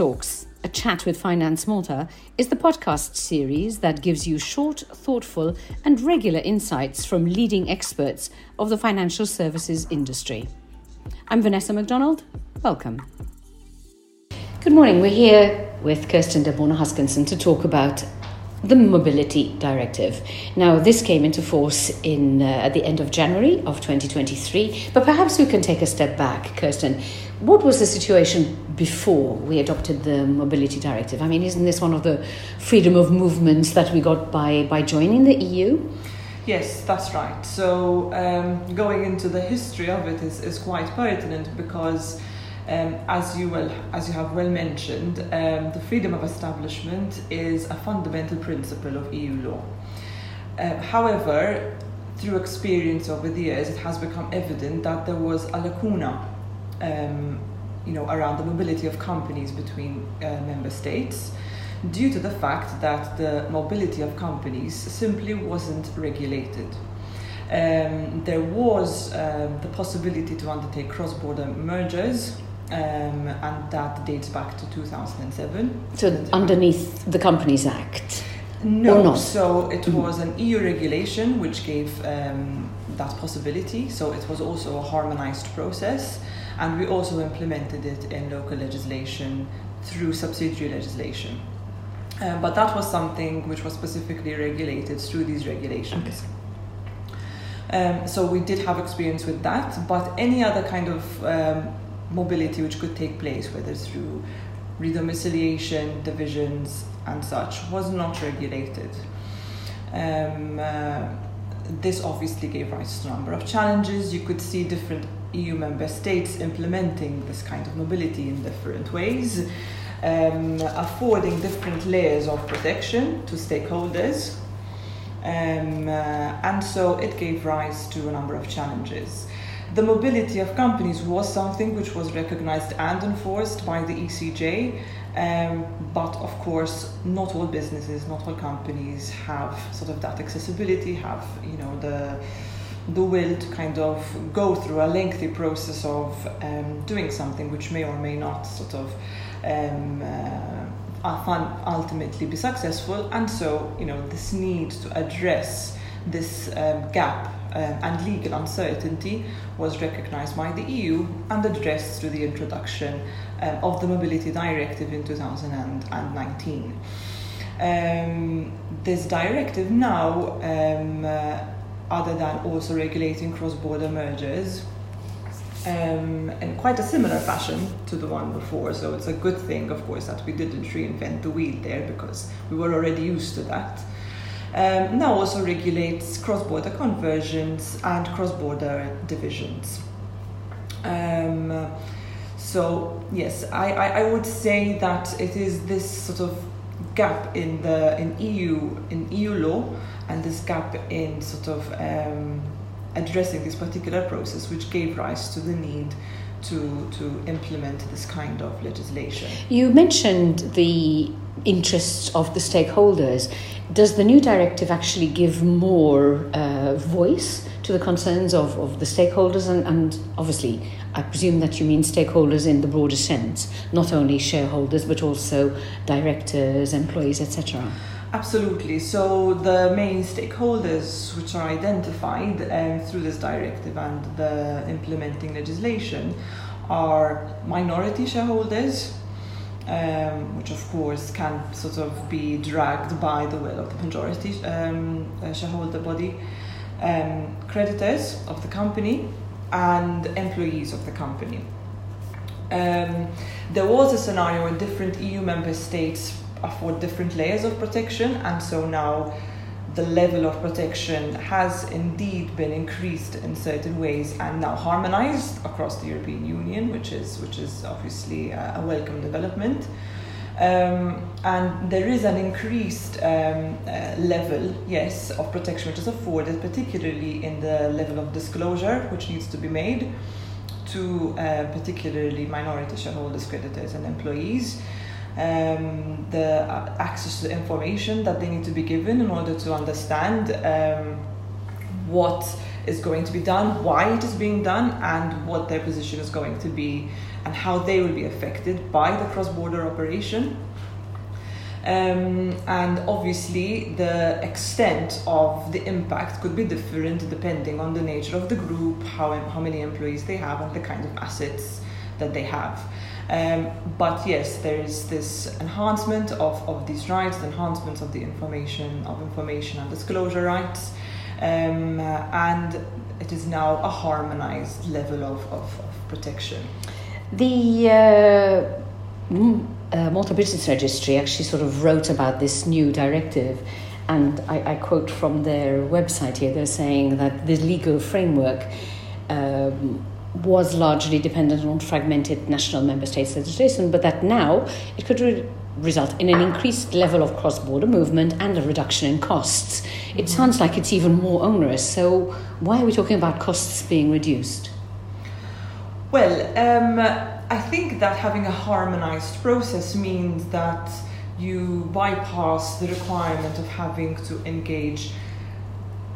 Talks, a chat with Finance Malta, is the podcast series that gives you short, thoughtful, and regular insights from leading experts of the financial services industry. I'm Vanessa McDonald. Welcome. Good morning. We're here with Kirsten Debono Huskinson to talk about the Mobility Directive. Now, this came into force in uh, at the end of January of 2023, but perhaps we can take a step back, Kirsten. What was the situation before we adopted the Mobility Directive? I mean, isn't this one of the freedom of movements that we got by, by joining the EU? Yes, that's right. So, um, going into the history of it is, is quite pertinent because um, as you will, as you have well mentioned, um, the freedom of establishment is a fundamental principle of EU law. Uh, however, through experience over the years, it has become evident that there was a lacuna, um, you know, around the mobility of companies between uh, member states, due to the fact that the mobility of companies simply wasn't regulated. Um, there was uh, the possibility to undertake cross-border mergers um, and that dates back to 2007. So, underneath the Companies Act? No, so it was an EU regulation which gave um, that possibility. So it was also a harmonized process, and we also implemented it in local legislation through subsidiary legislation. Um, but that was something which was specifically regulated through these regulations. Okay. Um, so we did have experience with that, but any other kind of um, mobility which could take place, whether through redomiciliation, divisions, and such, was not regulated. Um, uh, this obviously gave rise to a number of challenges. You could see different EU member states implementing this kind of mobility in different ways, um, affording different layers of protection to stakeholders. Um, uh, and so it gave rise to a number of challenges. The mobility of companies was something which was recognized and enforced by the ECJ, um, but of course, not all businesses, not all companies have sort of that accessibility, have you know the the will to kind of go through a lengthy process of um, doing something which may or may not sort of um, uh, ultimately be successful, and so you know this need to address this um, gap um, and legal uncertainty was recognised by the EU and addressed through the introduction um, of the Mobility Directive in 2019. Um, this directive now, um, uh, other than also regulating cross-border mergers, um, in quite a similar fashion to the one before. So it's a good thing, of course, that we didn't reinvent the wheel there because we were already used to that um, now also regulates cross-border conversions and cross-border divisions. Um, so yes, I, I, I, would say that it is this sort of gap in the in EU in EU law and this gap in sort of um, addressing this particular process which gave rise to the need to to implement this kind of legislation. You mentioned the interests of the stakeholders. Does the new directive actually give more uh, voice to the concerns of, of the stakeholders? And, and obviously, I presume that you mean stakeholders in the broader sense, not only shareholders, but also directors, employees, etc. Absolutely. So the main stakeholders which are identified um, through this directive and the implementing legislation are minority shareholders, um, which of course can sort of be dragged by the will of the majority um, uh, shareholder body, um, creditors of the company, and employees of the company. Um, there was a scenario in different EU member states afford different layers of protection, and so now the level of protection has indeed been increased in certain ways and now harmonized across the European Union, which is which is obviously a, welcome development. Um, and there is an increased um, uh, level, yes, of protection which is afforded, particularly in the level of disclosure which needs to be made to uh, particularly minority shareholders, creditors, and employees um, the uh, access to the information that they need to be given in order to understand um, what is going to be done, why it is being done, and what their position is going to be and how they will be affected by the cross border operation. Um, and obviously, the extent of the impact could be different depending on the nature of the group, how, how many employees they have, and the kind of assets that they have. Um, but yes, there is this enhancement of, of these rights, the enhancement of the information of information and disclosure rights, um, uh, and it is now a harmonized level of, of, of protection. The uh, uh, Malta Business Registry actually sort of wrote about this new directive. And I, I quote from their website here, they're saying that the legal framework um, was largely dependent on fragmented national member states legislation, but that now it could re- result in an increased level of cross border movement and a reduction in costs. It sounds like it's even more onerous. So, why are we talking about costs being reduced? Well, um, I think that having a harmonized process means that you bypass the requirement of having to engage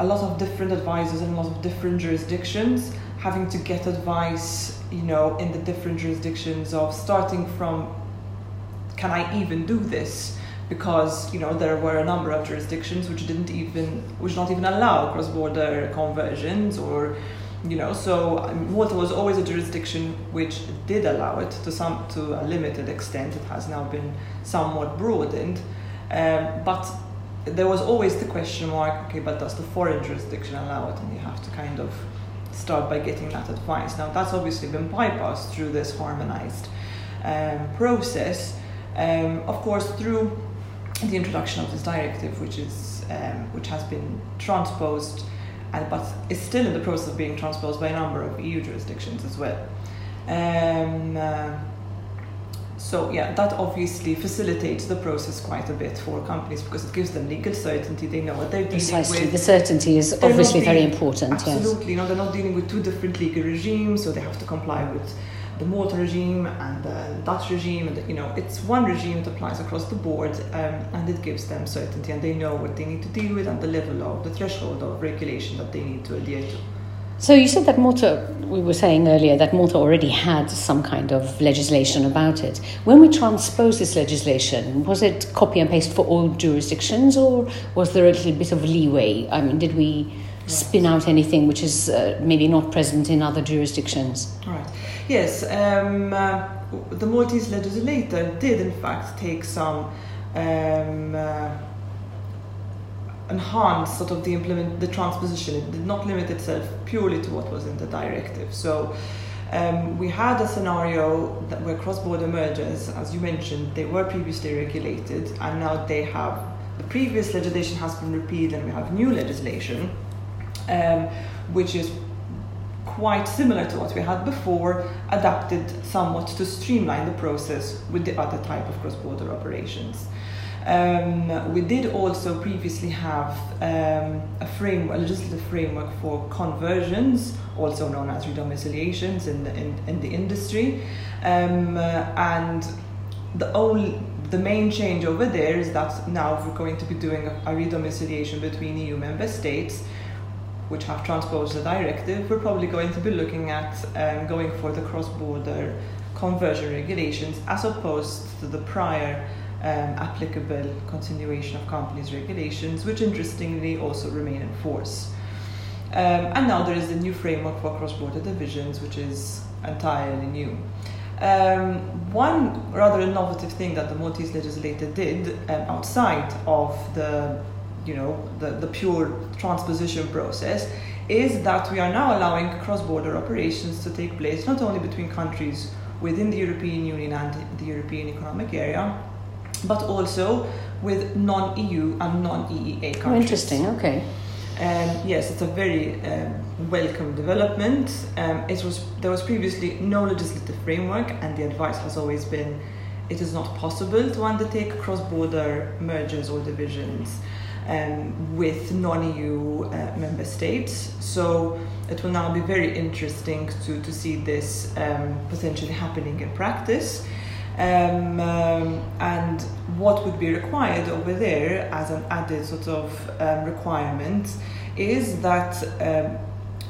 a lot of different advisors in a lot of different jurisdictions having to get advice, you know, in the different jurisdictions of starting from can I even do this? Because you know there were a number of jurisdictions which didn't even, which not even allow cross-border conversions, or you know. So um, Malta was always a jurisdiction which did allow it to some to a limited extent. It has now been somewhat broadened, um, but there was always the question mark. Okay, but does the foreign jurisdiction allow it? And you have to kind of start by getting that advice. Now, that's obviously been bypassed through this harmonized um, process. Um, of course, through the introduction of this directive, which is um, which has been transposed, and but is still in the process of being transposed by a number of EU jurisdictions as well. Um, uh, so yeah, that obviously facilitates the process quite a bit for companies because it gives them legal certainty. They know what they're dealing Precisely. with. The certainty is They're obviously not very important. Absolutely, Yes. you know, they're not dealing with two different legal regimes, so they have to comply with the Malta regime and the Dutch regime, and you know, it's one regime that applies across the board, um, and it gives them certainty, and they know what they need to deal with and the level of the threshold of regulation that they need to adhere to. So you said that Malta, we were saying earlier that Malta already had some kind of legislation about it. When we transposed this legislation, was it copy and paste for all jurisdictions or was there a little bit of leeway? I mean, did we spin out anything which is uh, maybe not present in other jurisdictions? Right. Yes, um, uh, the Maltese legislator did in fact take some um, uh, enhance sort of the implement the transposition. It did not limit itself purely to what was in the directive. So. Um, we had a scenario where cross-border mergers, as you mentioned, they were previously regulated, and now they have the previous legislation has been repealed, and we have new legislation, um, which is quite similar to what we had before, adapted somewhat to streamline the process with the other type of cross-border operations. Um, we did also previously have um, a framework, a legislative framework for conversions, also known as redomiciliations in the, in, in the industry. Um, uh, and the only the main change over there is that now we're going to be doing a, a redomiciliation between EU member states, which have transposed the directive. We're probably going to be looking at um, going for the cross-border conversion regulations as opposed to the prior um, applicable continuation of companies regulations, which interestingly also remain in force. Um, and now there is a new framework for cross-border divisions, which is entirely new. Um, one rather innovative thing that the Maltese legislator did um, outside of the, you know, the, the pure transposition process is that we are now allowing cross-border operations to take place not only between countries within the European Union and the European Economic Area, but also with non-EU and non-EEA countries. Oh, interesting. Okay. Um, yes, it's a very um, welcome development. Um, it was there was previously no legislative framework, and the advice has always been it is not possible to undertake cross-border mergers or divisions um, with non-EU uh, member states. So it will now be very interesting to, to see this um, potentially happening in practice. Um, um, what would be required over there as an added sort of um, requirement is that um,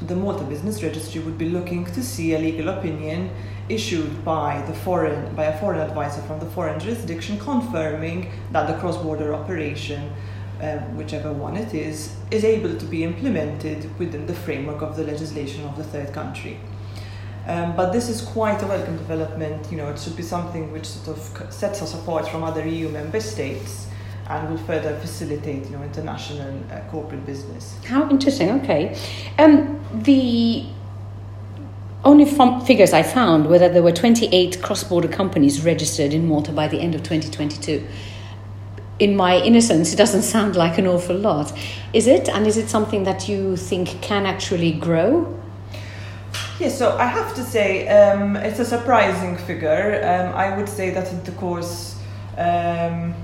the Malta Business Registry would be looking to see a legal opinion issued by the foreign by a foreign advisor from the foreign jurisdiction confirming that the cross-border operation um, whichever one it is is able to be implemented within the framework of the legislation of the third country um, but this is quite a welcome development you know it should be something which sort of sets us apart from other EU member states and will further facilitate you know international uh, corporate business how interesting okay um, the only from figures I found were that there were 28 cross border companies registered in Malta by the end of 2022. In my innocence, it doesn't sound like an awful lot. Is it? And is it something that you think can actually grow? Yes, so I have to say um, it's a surprising figure. Um, I would say that in the course um,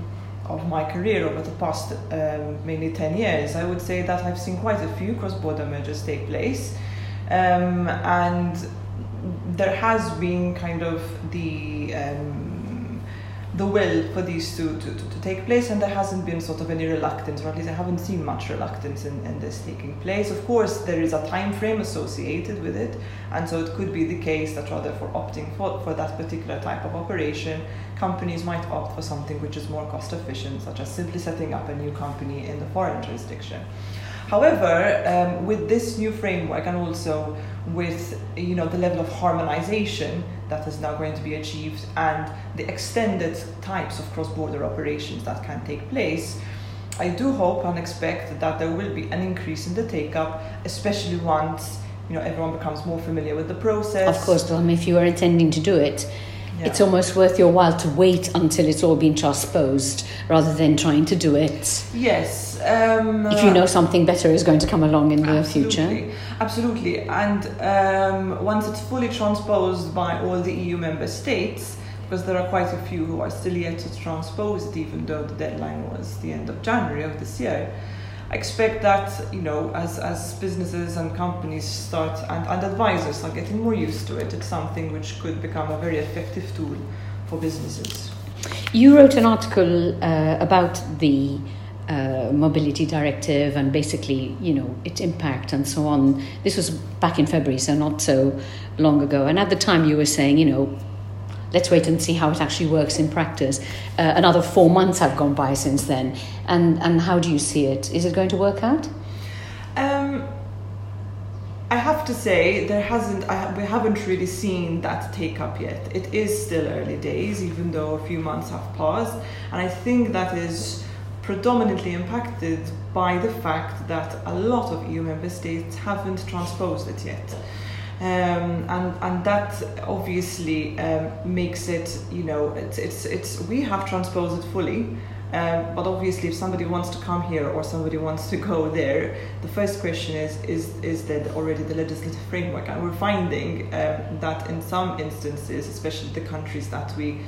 of my career over the past um, mainly 10 years, I would say that I've seen quite a few cross border mergers take place. Um, and there has been kind of the um, the will for these two to, to, to, take place, and there hasn't been sort of any reluctance, or at least I haven't seen much reluctance in, in this taking place. Of course, there is a time frame associated with it, and so it could be the case that rather for opting for, for that particular type of operation, companies might opt for something which is more cost efficient, such as simply setting up a new company in the foreign jurisdiction. However, um, with this new framework and also with you know the level of harmonization that is now going to be achieved and the extended types of cross-border operations that can take place, I do hope and expect that there will be an increase in the take-up, especially once you know everyone becomes more familiar with the process. Of course, Tom, if you are intending to do it, yeah. it's almost worth your while to wait until it's all been transposed rather than trying to do it. Yes. Um, if you know something better is going to come along in the absolutely, future. Absolutely. And um, once it's fully transposed by all the EU member states, because there are quite a few who are still yet to transpose it, even though the deadline was the end of January of this year. I expect that you know as, as businesses and companies start and, and advisors are getting more used to it, it's something which could become a very effective tool for businesses. You wrote an article uh, about the uh, mobility directive and basically you know its impact and so on. This was back in February, so not so long ago. And at the time, you were saying you know let's wait and see how it actually works in practice. Uh, another four months have gone by since then. And, and how do you see it? Is it going to work out? Um, I have to say, there hasn't, I, we haven't really seen that take up yet. It is still early days, even though a few months have passed. And I think that is predominantly impacted by the fact that a lot of EU member states haven't transposed it yet. Um, and and that obviously um, makes it you know it's it's it's we have transposed it fully. Um, but obviously, if somebody wants to come here or somebody wants to go there, the first question is: is is there already the legislative framework? And we're finding um, that in some instances, especially the countries that we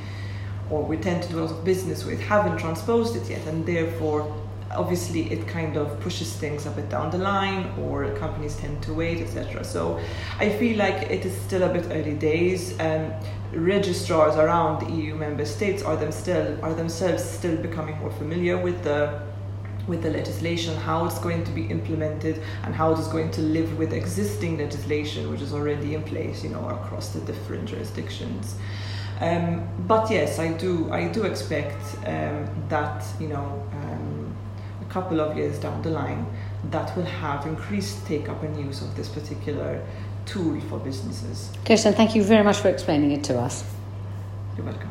or we tend to do a lot of business with, haven't transposed it yet, and therefore obviously it kind of pushes things a bit down the line or companies tend to wait etc so i feel like it is still a bit early days um, registrars around the eu member states are them still are themselves still becoming more familiar with the with the legislation, how it's going to be implemented, and how it is going to live with existing legislation which is already in place, you know, across the different jurisdictions. Um, but yes, I do, I do expect um, that, you know, um, couple of years down the line that will have increased take up and use of this particular tool for businesses. Kirsten, thank you very much for explaining it to us. You're welcome.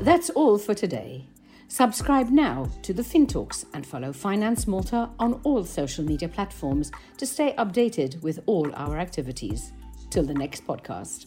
That's all for today. Subscribe now to the FinTalks and follow Finance Malta on all social media platforms to stay updated with all our activities. Till the next podcast.